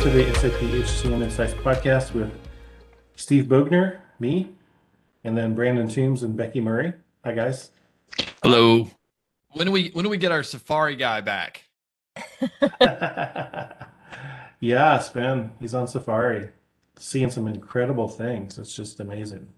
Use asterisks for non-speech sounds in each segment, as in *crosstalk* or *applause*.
to the SAP HCM Insights podcast with Steve Bogner, me, and then Brandon Toombs and Becky Murray. Hi, guys. Hello. When do we when do we get our Safari guy back? *laughs* yeah, Sven, he's on Safari, seeing some incredible things. It's just amazing.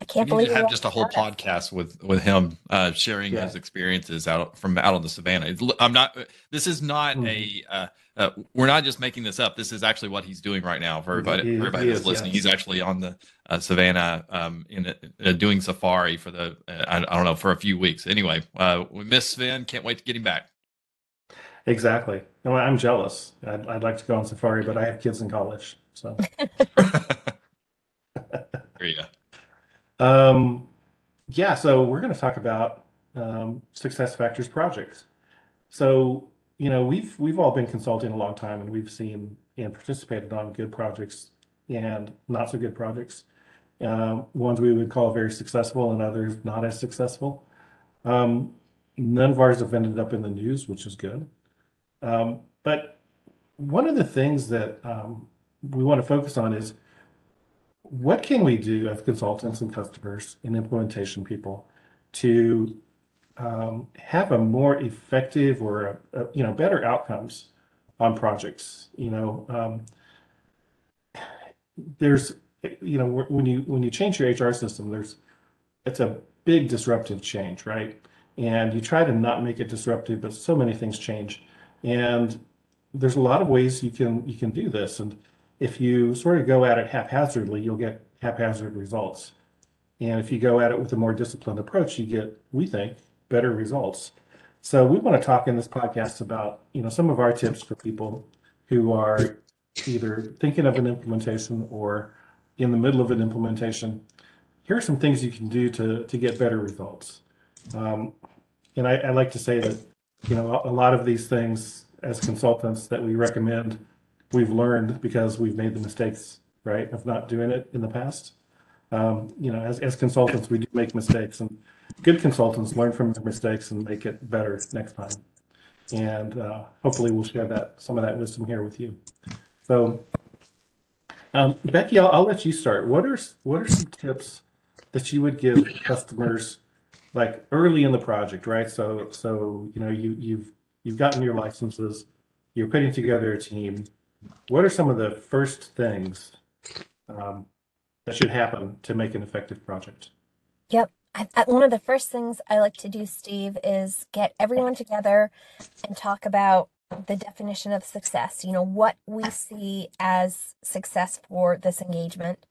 I can't we believe to you have just a whole actually podcast with with him uh, sharing Yeah. his experiences out from out on the savannah. I'm not. This is not Mhm. a. Uh, uh, we're not just making this up. This is actually what he's doing right now for everybody. He- he everybody that's is, listening, yes. he's actually on the uh, savannah um, in a, uh, doing safari for the. Uh, I, I don't know for a few weeks. Anyway, uh, we miss Sven. Can't wait to get him back. Exactly. No, I'm jealous. I'd, I'd like to go on Safari, but I have kids in college. So, *laughs* There you go. um, yeah, so we're going to talk about um, SuccessFactors projects. So, you know, we've we've all been consulting a long time, and we've seen and participated on good projects and not so good projects. Um, ones we would call very successful, and others not as successful. Um, none of ours have ended up in the news, which is good. Um, but one of the things that um, we want to focus on is what can we do as consultants and customers and implementation people to um, have a more effective or a, a, you know better outcomes on projects you know um, there's you know when you when you change your hr system there's it's a big disruptive change right? And you try to not make it disruptive but so many things change. And there's a lot of ways you can you can do this. And if you sort of go at it haphazardly you'll get haphazard results. And if you go at it with a more disciplined approach you get we think better results. So we want to talk in this podcast about you know some of our tips for people who are either thinking of an implementation or in the middle of an implementation. Here are some things you can do to to get better results. Um, and I, I like to say that you know a, lot of these things as consultants that we recommend we've learned because we've made the mistakes right of not doing it in the past. Um, you know as, as consultants we do make mistakes and good consultants learn from their mistakes and make it better next time. And uh, hopefully we'll share that some of that wisdom here with you. So um, becky I'll, I'll let you start. What are what are some tips that you would give customers like early in the project right? So so you know you you've you've gotten your licenses you're putting together a team. What are some of the first things um, that should happen to make an effective project? Yep. I, I, one of the first things I like to do, Steve, is get everyone together and talk about the definition of success. You know, what we see as success for this engagement.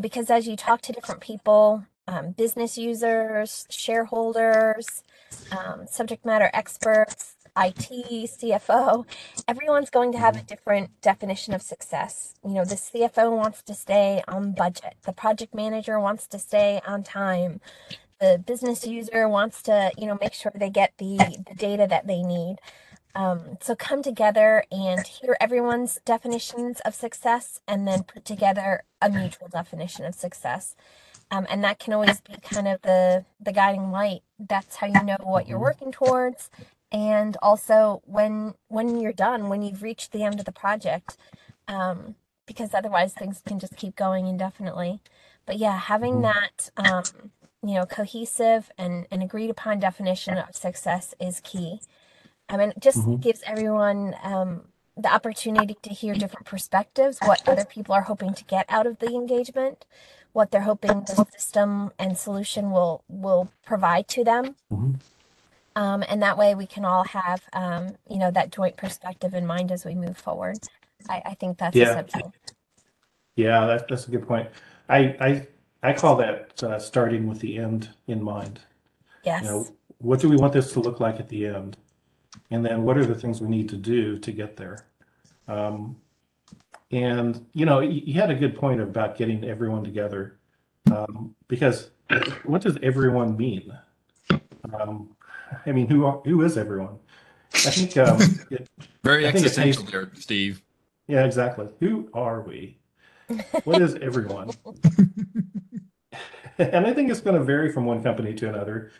Because as you talk to different people, um, business users, shareholders, um, subject matter experts, IT, CFO, everyone's going to have a different definition of success. You know, the CFO wants to stay on budget, the project manager wants to stay on time, the business user wants to, you know, make sure they get the, the data that they need. Um, so come together and hear everyone's definitions of success and then put together a mutual definition of success. Um, and that can always be kind of the the guiding light. That's how you know what you're working towards. And also when when you're done, when you've reached the end of the project, um, because otherwise things can just keep going indefinitely. But yeah, having that um, you know cohesive and, and agreed upon definition of success is key. I mean, it just Mhm. gives everyone um, the opportunity to hear different perspectives, what other people are hoping to get out of the engagement, what they're hoping the system and solution will will provide to them. Mhm. Um, and that way we can all have, um, you know, that joint perspective in mind as we move forward. I, I think that's Yeah. essential. Yeah, that, that's a good point. I I I call that uh, starting with the end in mind. Yes. You know, what do we want this to look like at the end? And then what are the things we need to do to get there? Um, and you know, you, you had a good point about getting everyone together, um, because what does everyone mean? Um, I mean, who are, who is everyone? I think um, *laughs* it, Very I think it existential pays- there, Steve. Yeah, exactly. Who are we? What is everyone? *laughs* and I think it's going to vary from one company to another.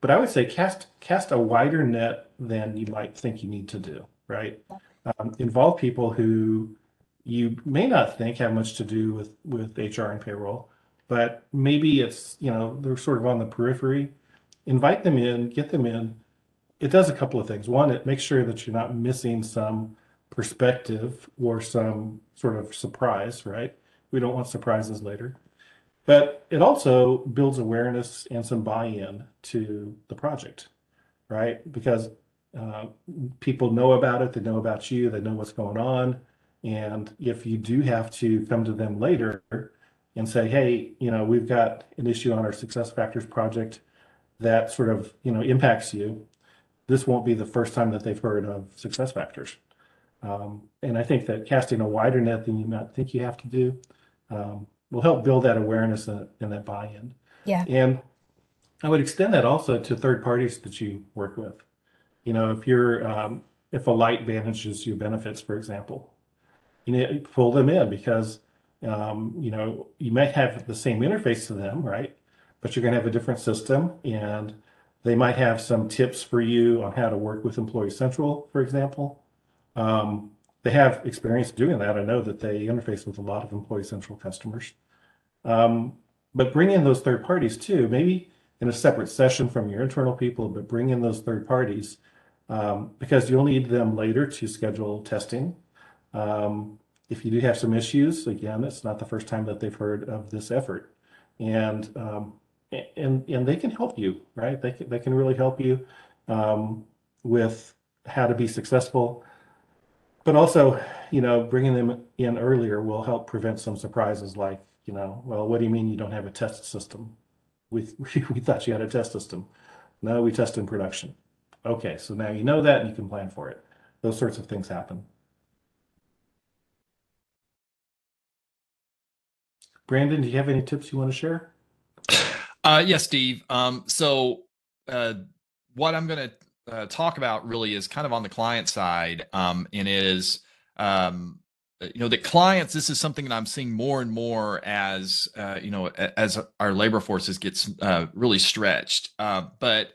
But I would say cast cast a wider net than you might think you need to do. Right? Um, involve people who you may not think have much to do with with HR and payroll, but maybe it's you know they're sort of on the periphery. Invite them in, get them in. It does a couple of things. One, it makes sure that you're not missing some perspective or some sort of surprise, right? We don't want surprises later. But it also builds awareness and some buy-in to the project, right? Because uh, people know about it, they know about you, they know what's going on. And if you do have to come to them later and say, hey, you know, we've got an issue on our SuccessFactors project that sort of, you know, impacts you, this won't be the first time that they've heard of SuccessFactors. Um, and I think that casting a wider net than you might think you have to do um, will help build that awareness and, and that buy-in. Yeah. And I would extend that also to third parties that you work with. You know, if you're um, if Alight manages your benefits, for example, you know, pull them in because um, you know you might have the same interface to them, right? But you're going to have a different system, and they might have some tips for you on how to work with Employee Central, for example. Um, they have experience doing that. I know that they interface with a lot of Employee Central customers. Um, but bring in those third parties too, maybe in a separate session from your internal people, but bring in those third parties um, because you'll need them later to schedule testing. Um, if you do have some issues, again, it's not the first time that they've heard of this effort, and um, and and they can help you, right? They can, they can really help you um, with how to be successful. But also, you know, bringing them in earlier will help prevent some surprises like, you know, well, what do you mean you don't have a test system? We, *laughs* we thought you had a test system. No, we test in production. Okay, so now you know that and you can plan for it. Those sorts of things happen. Brandon, do you have any tips you want to share? *laughs* Uh, yes, Steve. Um, so uh, what I'm going to uh, talk about really is kind of on the client side, um, and is um, you know the clients. This is something that I'm seeing more and more as uh, you know as our labor forces gets uh, really stretched. Uh, but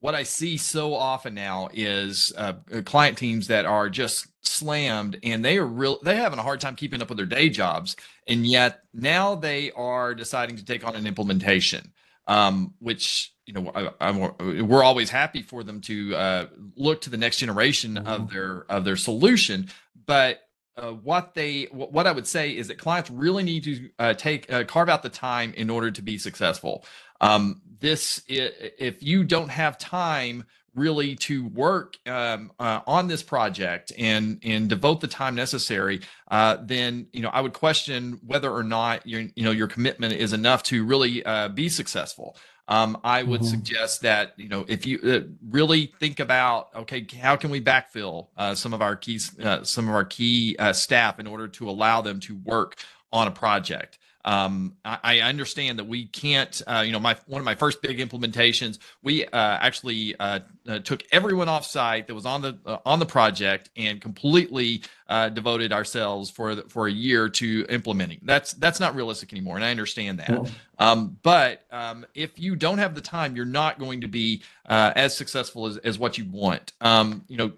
what I see so often now is uh, client teams that are just slammed and they are real they're having a hard time keeping up with their day jobs and yet now they are deciding to take on an implementation um, which you know I, I'm, we're always happy for them to uh, look to the next generation mm-hmm. of their of their solution but uh, what they what I would say is that clients really need to uh, take uh, carve out the time in order to be successful. Um, this if you don't have time really to work um, uh, on this project and and devote the time necessary, uh, then you know I would question whether or not your you know your commitment is enough to really uh, be successful. Um, I would mm-hmm. suggest that you know if you uh, really think about okay, how can we backfill uh, some of our keys, uh, some of our key staff in order to allow them to work on a project. Um, I, I, understand that we can't, uh, you know, my one of my first big implementations, we uh, actually uh, uh took everyone off site that was on the uh, on the project and completely uh, devoted ourselves for the, for a year to implementing. That's that's not realistic anymore, and I understand that. Um, but um, if you don't have the time, you're not going to be as successful as, as what you want. Um, you know,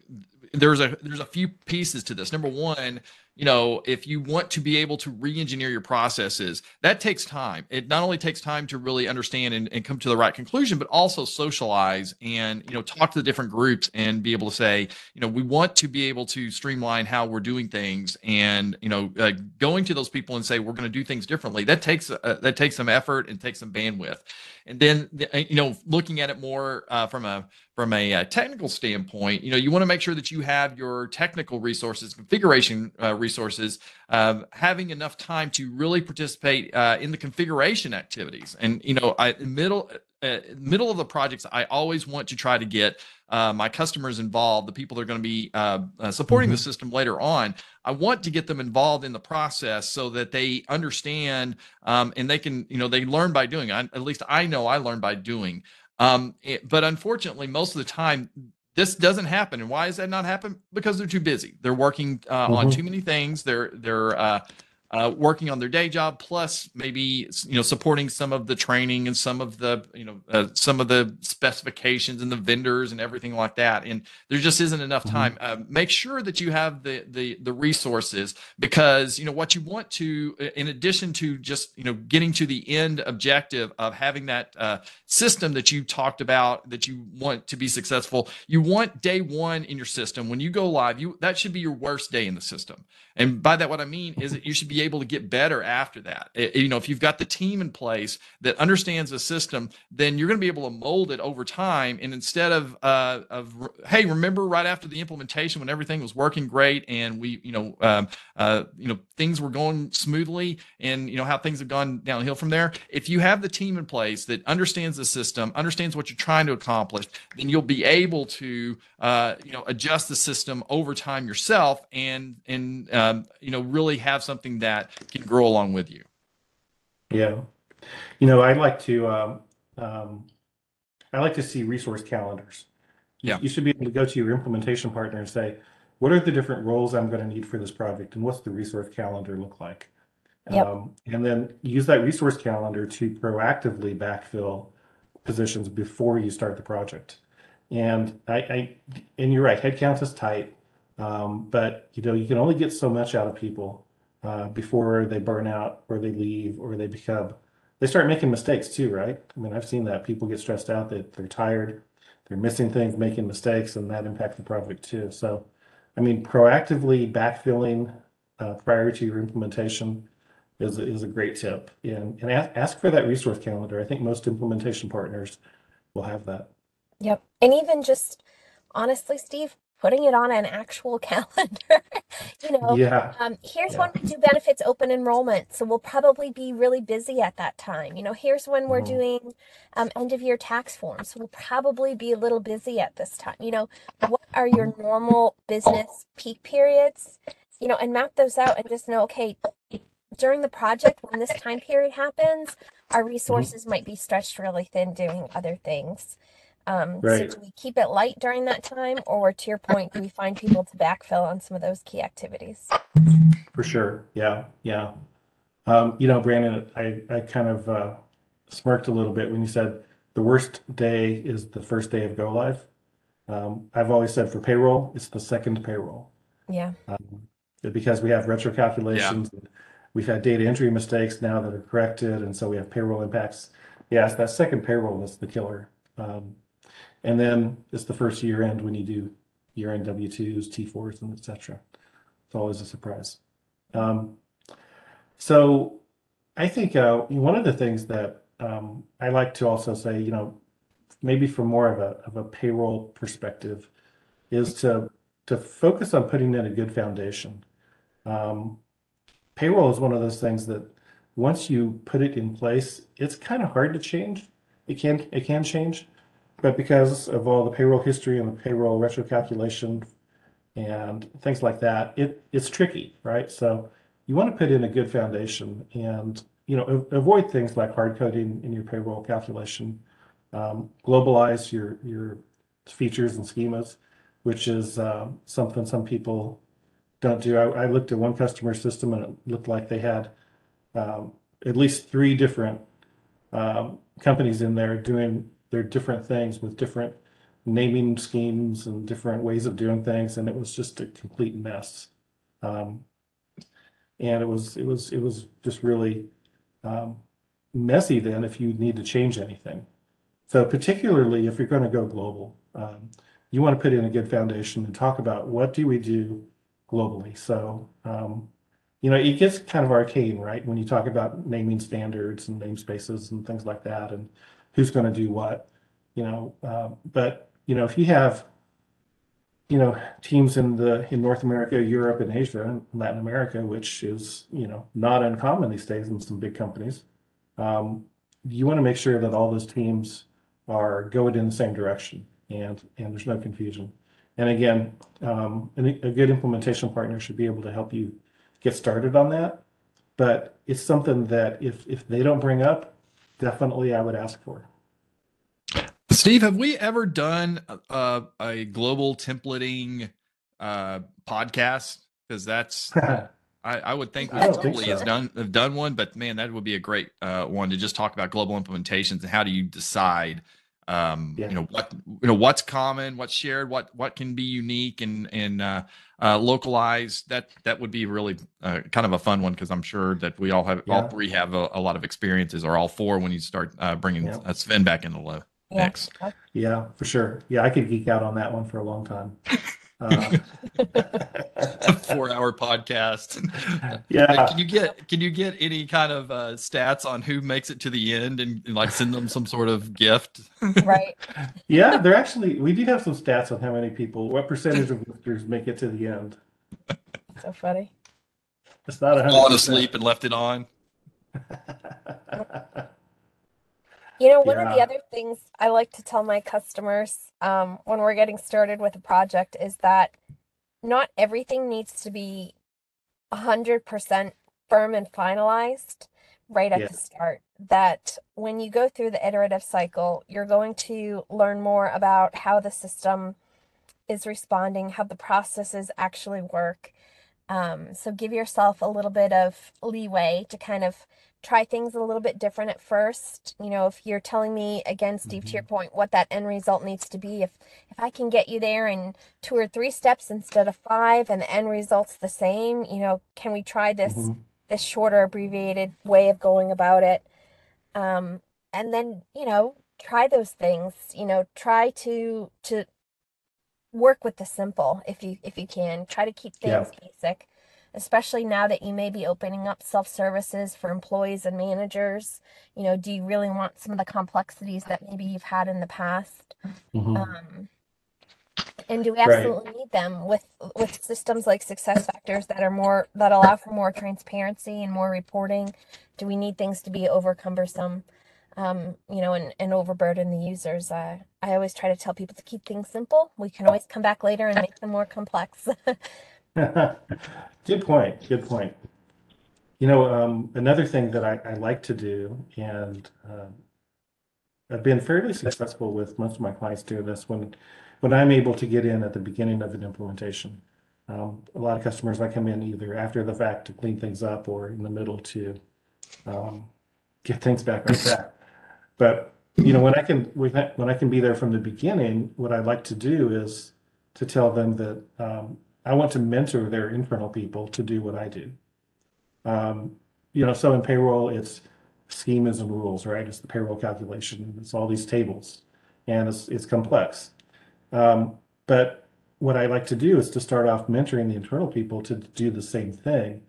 there's a there's a few pieces to this. Number one you know, if you want to be able to re-engineer your processes, that takes time. It not only takes time to really understand and, and come to the right conclusion, but also socialize and, you know, talk to the different groups and be able to say, you know, we want to be able to streamline how we're doing things and, you know, uh, going to those people and say, we're going to do things differently. That takes, uh, that takes some effort and takes some bandwidth and then uh, you know looking at it more uh, from a from a, uh, technical standpoint you know you want to make sure that you have your technical resources configuration uh, resources uh, having enough time to really participate uh, in the configuration activities and you know i middle middle of the projects i always want to try to get uh, my customers involved, the people that are going to be uh, uh, supporting mm-hmm. the system later on. I want to get them involved in the process so that they understand um, and they can, you know, they learn by doing. I, at least I know I learn by doing. Um, it, but unfortunately, most of the time, this doesn't happen. And why does that not happen? Because they're too busy. They're working uh, mm-hmm. on too many things. They're they're uh, uh, working on their day job, plus maybe you know supporting some of the training and some of the you know uh, some of the specifications and the vendors and everything like that. And there just isn't enough Mhm. time. Uh, make sure that you have the the the resources because you know what you want to, in addition to just you know getting to the end objective of having that uh, system that you talked about that you want to be successful. You want day one in your system when you go live. You that should be your worst day in the system. And by that, what I mean is that you should be able to get better after that. It- you know, if you've got the team in place that understands the system, then you're going to be able to mold it over time. And instead of uh, of hey, remember right after the implementation when everything was working great and we you know um, uh, you know things were going smoothly and you know how things have gone downhill from there. If you have the team in place that understands the system, understands what you're trying to accomplish, then you'll be able to uh, you know adjust the system over time yourself and and um, you know really have something that can grow along with you. Yeah. You know, I like to um, um, I like to see resource calendars. You, Yeah. you should be able to go to your implementation partner and say, what are the different roles I'm going to need for this project, and what's the resource calendar look like? Yep. Um, and then use that resource calendar to proactively backfill positions before you start the project. And I, I and you're right, headcount is tight, um, but you know you can only get so much out of people uh, before they burn out or they leave or they become they start making mistakes too, right? I mean, I've seen that people get stressed out that they're tired, they're missing things, making mistakes, and that impacts the project too. So, I mean, proactively backfilling uh, prior to your implementation is is a great tip. And and ask, ask for that resource calendar. I think most implementation partners will have that. Yep. And even just honestly, Steve, putting it on an actual *laughs* calendar, you know, Yeah, um, here's Yeah. when we do benefits open enrollment. So we'll probably be really busy at that time. You know, here's when we're Mhm. doing um, end of year tax forms. So we'll probably be a little busy at this time. You know, what are your normal business peak periods? You know, and map those out and just know, okay, during the project, when this time period happens, our resources might be stretched really thin doing other things. Um, so do we keep it light during that time, or to your point, do we find people to backfill on some of those key activities? for sure. Yeah, yeah. Um, you know, Brandon, I, I kind of uh, smirked a little bit when you said the worst day is the first day of go live. Um, I've always said for payroll, it's the second payroll. Yeah. Um, because we have retro calculations, and we've had data entry mistakes now that are corrected, and so we have payroll impacts. Yes, that second payroll is the killer. Um, and then it's the first year end when you do year end W twos, T fours, and et cetera. It's always a surprise. Um, so I think uh, one of the things that um, I like to also say, you know, maybe from more of a of a payroll perspective, is to to focus on putting in a good foundation. Um, payroll is one of those things that once you put it in place, it's kind of hard to change. It can it can change, but because of all the payroll history and the payroll retro calculation and things like that, it it's tricky, right? So you want to put in a good foundation and you know avoid things like hard coding in your payroll calculation. Um, globalize your your features and schemas, which is um, something some people don't do. I, I looked at one customer system and it looked like they had um, at least three different um, companies in there doing their different things with different naming schemes and different ways of doing things, and it was just a complete mess. Um, and it was it was it was just really um, messy then if you need to change anything. So particularly if you're going to go global, um, you want to put in a good foundation and talk about what do we do globally. So um, you know, it gets kind of arcane, right? When you talk about naming standards and namespaces and things like that, and who's going to do what, you know. Um, but you know, if you have, you know, teams in the in North America, Europe, and Asia, and Latin America, which is you know not uncommon these days in some big companies, um, you want to make sure that all those teams are going in the same direction and and there's no confusion. And again, um, a a good implementation partner should be able to help you get started on that. But it's something that if if they don't bring up, definitely I would ask for. Steve, have we ever done a, a global templating uh, podcast? Because that's *laughs* I, I would think we probably so. done have done one, but man, that would be a great uh, one to just talk about global implementations and how do you decide, um, Yeah. you know, what you know, what's common, what's shared, what what can be unique and and uh, localized. That that would be really uh, kind of a fun one because I'm sure that we all have all three have a, a lot of experiences, or all four when you start uh, bringing Yeah. uh, Sven back into the Yeah. mix. Yeah, for sure. Yeah, I could geek out on that one for a long time. *laughs* Uh, *laughs* Four hour podcast. yeah, Can you get can you get any kind of uh, stats on who makes it to the end and, and, like send them some sort of gift? Right. *laughs* yeah. They're actually we do have some stats on how many people, what percentage of listeners make it to the end. So funny. It's not a hundred. Fallen percent. asleep and left it on. *laughs* You know, one of the other things I like to tell my customers um, when we're getting started with a project is that not everything needs to be 100% firm and finalized right at Yeah. the start. That when you go through the iterative cycle, you're going to learn more about how the system is responding, how the processes actually work. Um, so give yourself a little bit of leeway to kind of try things a little bit different at first. You know, if you're telling me again, Steve, to your point, what that end result needs to be, if if I can get you there in two or three steps instead of five, and the end result's the same, you know, can we try this Mhm. this shorter, abbreviated way of going about it? Um, and then you know, try those things. You know, try to to work with the simple if you if you can. Try to keep Yeah. things basic especially now that you may be opening up self services for employees and managers. You know, do you really want some of the complexities that maybe you've had in the past? Mhm. Um, and do we Right. absolutely need them with with systems like SuccessFactors that are more that allow for more transparency and more reporting? Do we need things to be over cumbersome? Um, you know, and, and overburden the users. Uh, I always try to tell people to keep things simple. We can always come back later and make them more complex. *laughs* *laughs* Good point. Good point. You know, um, another thing that I, I like to do, and um, I've been fairly successful with most of my clients doing this when when I'm able to get in at the beginning of an implementation. Um, a lot of customers I come in either after the fact to clean things up or in the middle to um, get things back on track. But you know, when I can when I, can be there from the beginning, what I like to do is to tell them that um, I want to mentor their internal people to do what I do. Um, you know, so in payroll, it's schemas and rules, right? It's the payroll calculation. It's all these tables, and it's it's complex. Um, but what I like to do is to start off mentoring the internal people to do the same thing,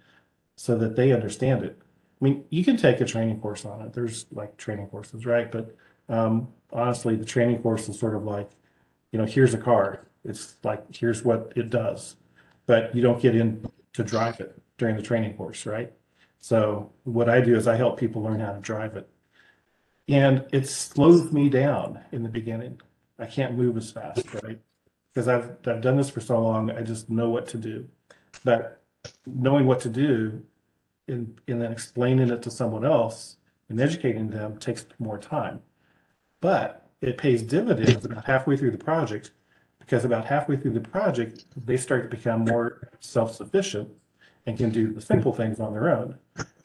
so that they understand it. I mean, you can take a training course on it. There's like training courses, right? But um, honestly, the training course is sort of like, you know, here's a card. It's like here's what it does, but you don't get in to drive it during the training course, right? So what I do is I help people learn how to drive it, and it slows me down in the beginning. I can't move as fast, right? Because I've I've done this for so long, I just know what to do. But knowing what to do and, and then explaining it to someone else and educating them takes more time. But it pays dividends about halfway through the project because about halfway through the project, they start to become more self-sufficient and can do the simple things on their own.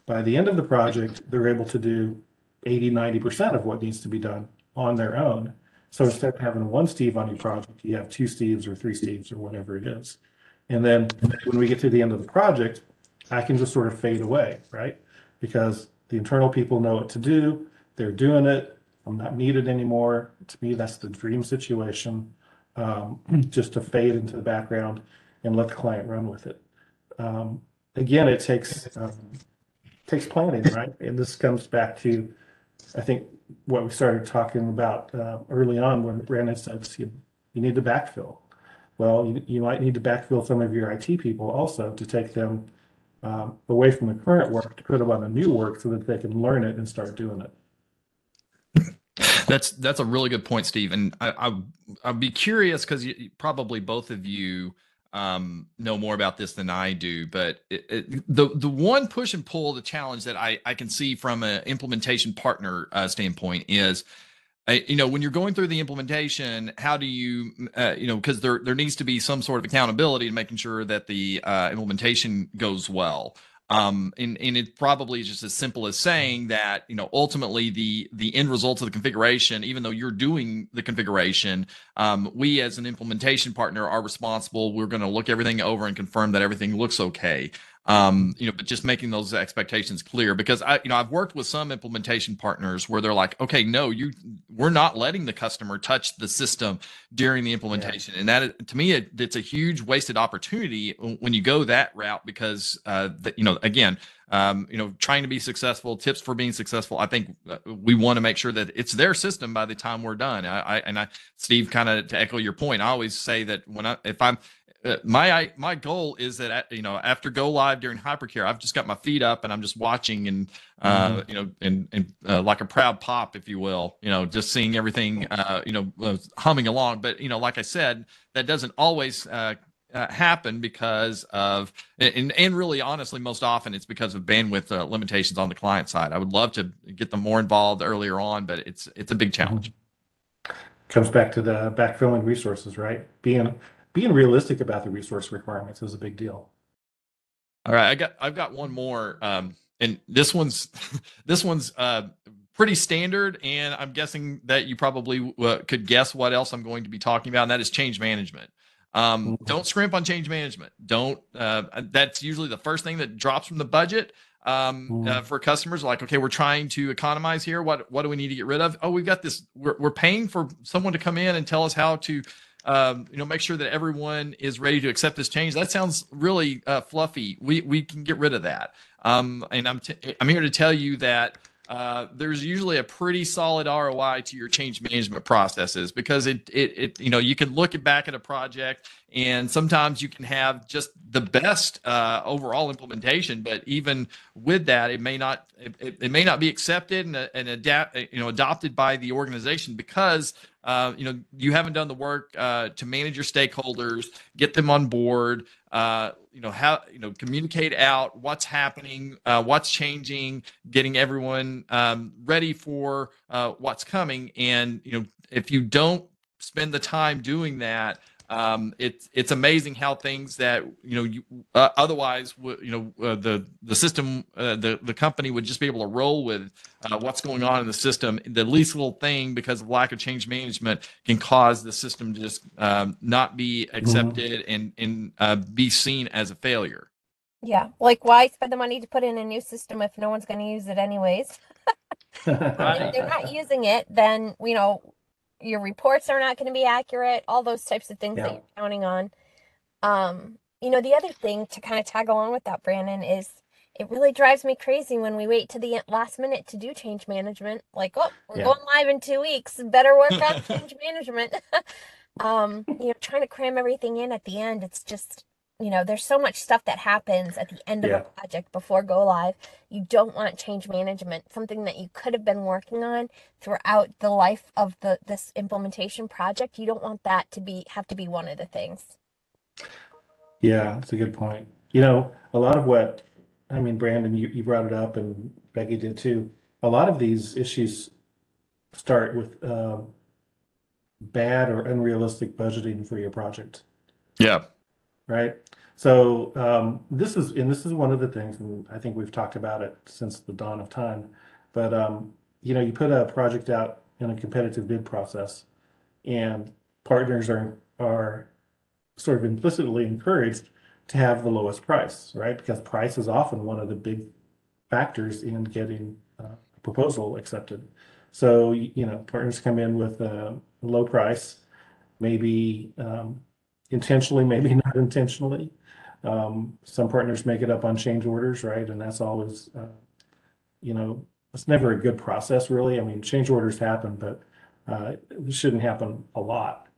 By the end of the project, they're able to do 80, 90% of what needs to be done on their own. So instead of having one Steve on your project, you have two Steves or three Steves or whatever it is. And then when we get to the end of the project, I can just sort of fade away, right? Because the internal people know what to do, they're doing it, I'm not needed anymore. To me, that's the dream situation, um, *clears throat* just to fade into the background and let the client run with it. Um, again, it takes um, takes planning, right? And this comes back to, I think, what we started talking about uh, early on when Brandon said you, you need to backfill. Well, you, you might need to backfill some of your IT people also to take them um, away from the current work to put them on the new work so that they can learn it and start doing it. That's that's a really good point, Steve. And I, I I'd be curious because probably both of you um, know more about this than I do. But it, it, the the one push and pull, the challenge that I I can see from an implementation partner uh, standpoint is I, you know, when you're going through the implementation, how do you, uh, you know, because there there needs to be some sort of accountability to making sure that the uh, implementation goes well. Um, and, and it probably is just as simple as saying that, you know, ultimately the the end results of the configuration, even though you're doing the configuration, um, we as an implementation partner are responsible. We're going to look everything over and confirm that everything looks okay um you know but just making those expectations clear because i you know i've worked with some implementation partners where they're like okay no you we're not letting the customer touch the system during the implementation yeah. and that to me it, it's a huge wasted opportunity when you go that route because uh that you know again um, you know, trying to be successful, tips for being successful. I think uh, we want to make sure that it's their system by the time we're done. I, I and I, Steve, kind of to echo your point, I always say that when I, if I'm my my goal is that uh, you know after go live during hypercare i've just got my feet up and i'm just watching and uh mm-hmm. you know and and uh, like a proud pop if you will you know just seeing everything uh you know uh, humming along. But you know like i said that doesn't always uh, uh happen because of and, and really honestly most often it's because of bandwidth uh, limitations on the client side. I would love to get them more involved earlier on but it's it's a big challenge. Comes back to the backfilling resources right? Being being realistic about the resource requirements is a big deal. All right, I got I've got one more, um, and this one's *laughs* this one's uh, pretty standard, and I'm guessing that you probably uh, could guess what else I'm going to be talking about, and that is change management. Um, mm-hmm. Don't scrimp on change management. Don't. Uh, that's usually the first thing that drops from the budget um, uh, mm-hmm. for customers. Like, okay, we're trying to economize here. What what do we need to get rid of? Oh, we've got this. We're we're paying for someone to come in and tell us how to um, you know, make sure that everyone is ready to accept this change. That sounds really uh, fluffy. We we can get rid of that. Um, and I'm t- I'm here to tell you that uh, there's usually a pretty solid ROI to your change management processes because it, it, it you know you can look back at a project and sometimes you can have just the best uh, overall implementation, but even with that, it may not it, it may not be accepted and, and adapt you know adopted by the organization because uh, you know, you haven't done the work uh, to manage your stakeholders, get them on board. Uh, you know how you know communicate out what's happening, uh, what's changing, getting everyone um, ready for uh, what's coming. And you know, if you don't spend the time doing that, um, it's it's amazing how things that you know you uh, otherwise you know uh, the the system uh, the the company would just be able to roll with uh, what's going on in the system. The least little thing because of lack of change management can cause the system to just um, not be accepted mm-hmm. and and uh, be seen as a failure. Yeah, like why spend the money to put in a new system if no one's going to use it anyways? *laughs* if they're not using it, then you know your reports are not going to be accurate, all those types of things yeah. that you're counting on. Um, you know, the other thing to kind of tag along with that, Brandon, is it really drives me crazy when we wait to the last minute to do change management. Like, oh, we're yeah. going live in two weeks. Better work on *laughs* change management. *laughs* um, you know, trying to cram everything in at the end, it's just you know there's so much stuff that happens at the end of yeah. a project before go live. You don't want change management something that you could have been working on throughout the life of the this implementation project. You don't want that to be have to be one of the things. Yeah that's a good point. You know a lot of what i mean brandon you, you brought it up and becky did too. A lot of these issues start with um, bad or unrealistic budgeting for your project. Yeah right? So um, this is, and this is one of the things, and I think we've talked about it since the dawn of time. But um, you know, you put a project out in a competitive bid process, and partners are are sort of implicitly encouraged to have the lowest price, right? Because price is often one of the big factors in getting uh, a proposal accepted. So you know, partners come in with a low price, maybe um, intentionally, maybe *laughs* not intentionally. Um, some partners make it up on change orders, right? And that's always, uh, you know, it's never a good process, really. I mean, change orders happen, but uh, it shouldn't happen a lot.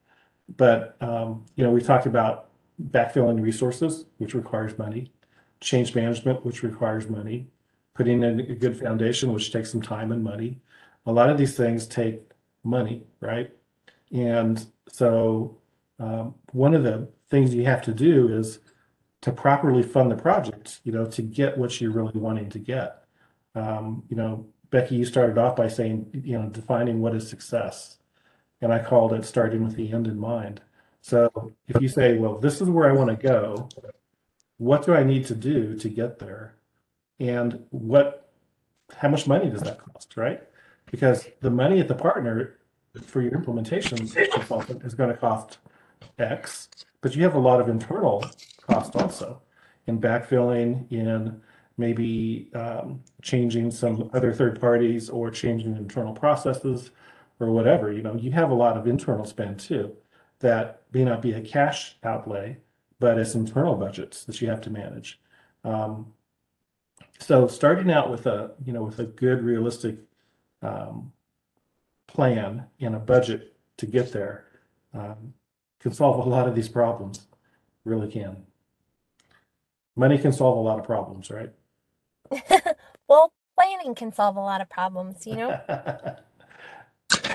But, um, you know, we talked about backfilling resources, which requires money, change management, which requires money, putting in a good foundation, which takes some time and money. A lot of these things take money, right? And so um, one of the things you have to do is to properly fund the project, you know, to get what you're really wanting to get. Um, you know, Becky, you started off by saying, you know, defining what is success. And I called it starting with the end in mind. So if you say, well, this is where I want to go, what do I need to do to get there? And what, how much money does that cost, right? Because the money at the partner for your implementation is going to cost X, but you have a lot of internal cost also in backfilling, in maybe um, changing some other third parties or changing internal processes or whatever. You know, you have a lot of internal spend too that may not be a cash outlay, but it's internal budgets that you have to manage. Um, so starting out with a you know with a good realistic um, plan and a budget to get there um, can solve a lot of these problems. Really can. Money can solve a lot of problems, right? *laughs* well, planning can solve a lot of problems, you know? *laughs*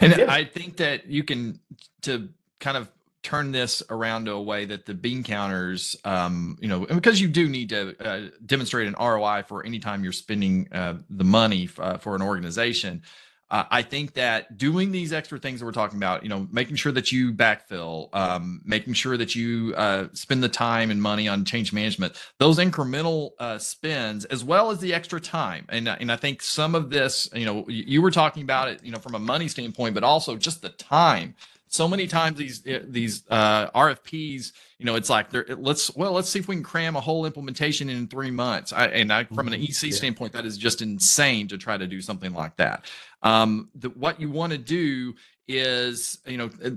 and Yeah. I think that you can to kind of turn this around to a way that the bean counters, um, you know, because you do need to uh, demonstrate an ROI for any time you're spending uh, the money f- uh, for an organization. Uh, I think that doing these extra things that we're talking about, you know, making sure that you backfill, um, making sure that you uh, spend the time and money on change management, those incremental uh, spends, as well as the extra time, and and I think some of this, you know, you, you were talking about it, you know, from a money standpoint, but also just the time so many times these eh, these uh, RFPs, you know, it's like they're let's well let's see if we can cram a whole implementation in three months. I, and I, from an Mhm. EC Yeah. standpoint, that is just insane to try to do something like that. Um, the, what you want to do is, you know, uh,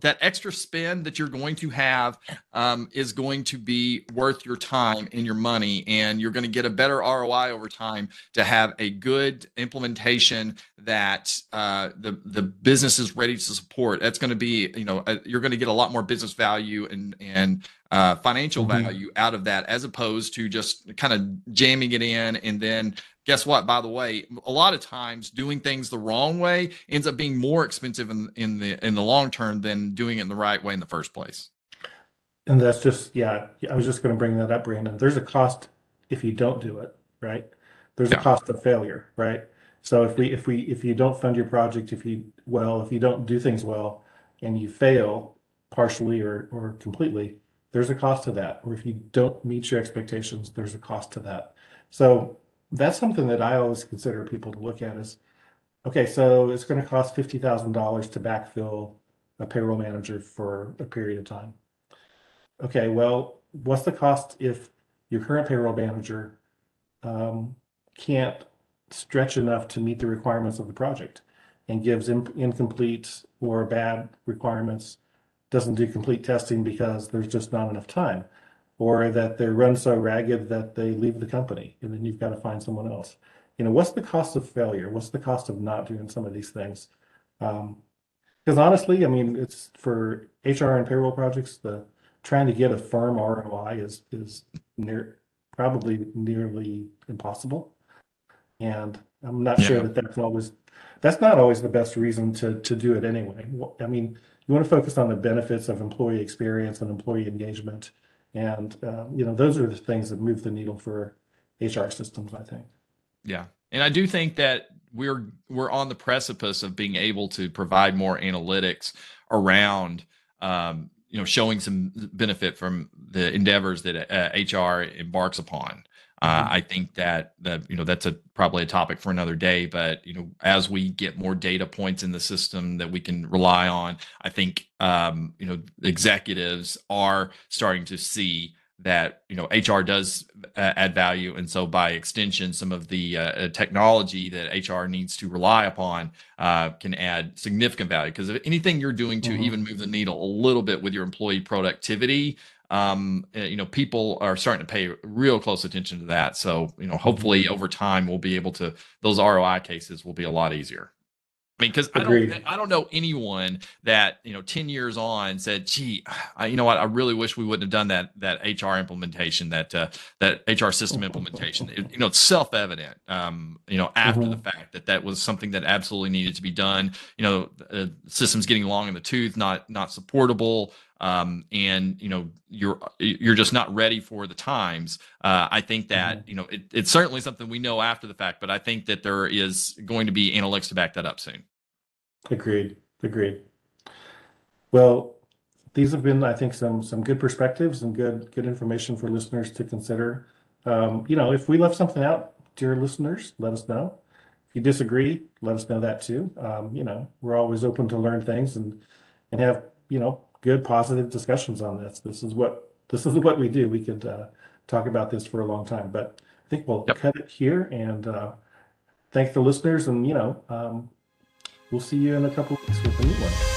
that extra spend that you're going to have um, is going to be worth your time and your money, and you're going to get a better ROI over time to have a good implementation that uh, the the business is ready to support. That's going to be, you know, uh, you're going to get a lot more business value and and uh, financial Mhm. value out of that, as opposed to just kind of jamming it in and then guess what? By the way, a lot of times doing things the wrong way ends up being more expensive in in the in the long term than doing it in the right way in the first place. And that's just, yeah, I was just going to bring that up, Brandon. There's a cost if you don't do it, right? There's a cost of failure, right? So if we, if we, if you don't fund your project, if you, well, if you don't do things well and you fail partially or, or completely, there's a cost to that. Or if you don't meet your expectations, there's a cost to that. So that's something that I always consider people to look at is, okay, so it's going to cost fifty thousand dollars to backfill a payroll manager for a period of time. Okay, well, what's the cost if your current payroll manager um, can't stretch enough to meet the requirements of the project and gives in- incomplete or bad requirements, doesn't do complete testing because there's just not enough time, or that they're run so ragged that they leave the company and then you've got to find someone else. You know, what's the cost of failure? What's the cost of not doing some of these things? Um, because honestly, I mean, it's for HR and payroll projects, the trying to get a firm ROI is is near probably nearly impossible. And I'm not sure that that's always that's not always the best reason to to do it anyway. I mean, you want to focus on the benefits of employee experience and employee engagement, and um, you know those are the things that move the needle for HR systems. I think. Yeah. And I do think that we're we're on the precipice of being able to provide more analytics around um, you know showing some benefit from the endeavors that uh, HR embarks upon. Uh, Mhm. I think that that you know that's a probably a topic for another day, but you know as we get more data points in the system that we can rely on, I think um, you know executives are starting to see that you know HR does uh, add value, and so by extension, some of the uh, technology that HR needs to rely upon uh, can add significant value. Because if anything you're doing to Mhm. even move the needle a little bit with your employee productivity, um, uh, you know, people are starting to pay real close attention to that. So you know, hopefully over time, we'll be able to those ROI cases will be a lot easier. I mean, because I don't, I don't know anyone that you know, ten years on said, "Gee, I, you know what? I really wish we wouldn't have done that that HR implementation, that uh, that HR system implementation." It- you know, it's self evident. Um, you know, after Mhm. the fact that that was something that absolutely needed to be done. You know, uh, systems getting long in the tooth, not not supportable. Um, and you know you're you're just not ready for the times uh, i think that you know it, it's certainly something we know after the fact but i think that there is going to be analytics to back that up soon Agreed, agreed. Well, these have been, I think, some some good perspectives and good good information for listeners to consider. Um, you know, if we left something out, dear listeners, let us know. If you disagree, let us know that too. Um, you know, we're always open to learn things and and have you know good positive discussions on this. This is what this is what we do. We could uh, talk about this for a long time, but I think we'll Yep. cut it here and uh, thank the listeners. And you know, um, we'll see you in a couple weeks with a new one.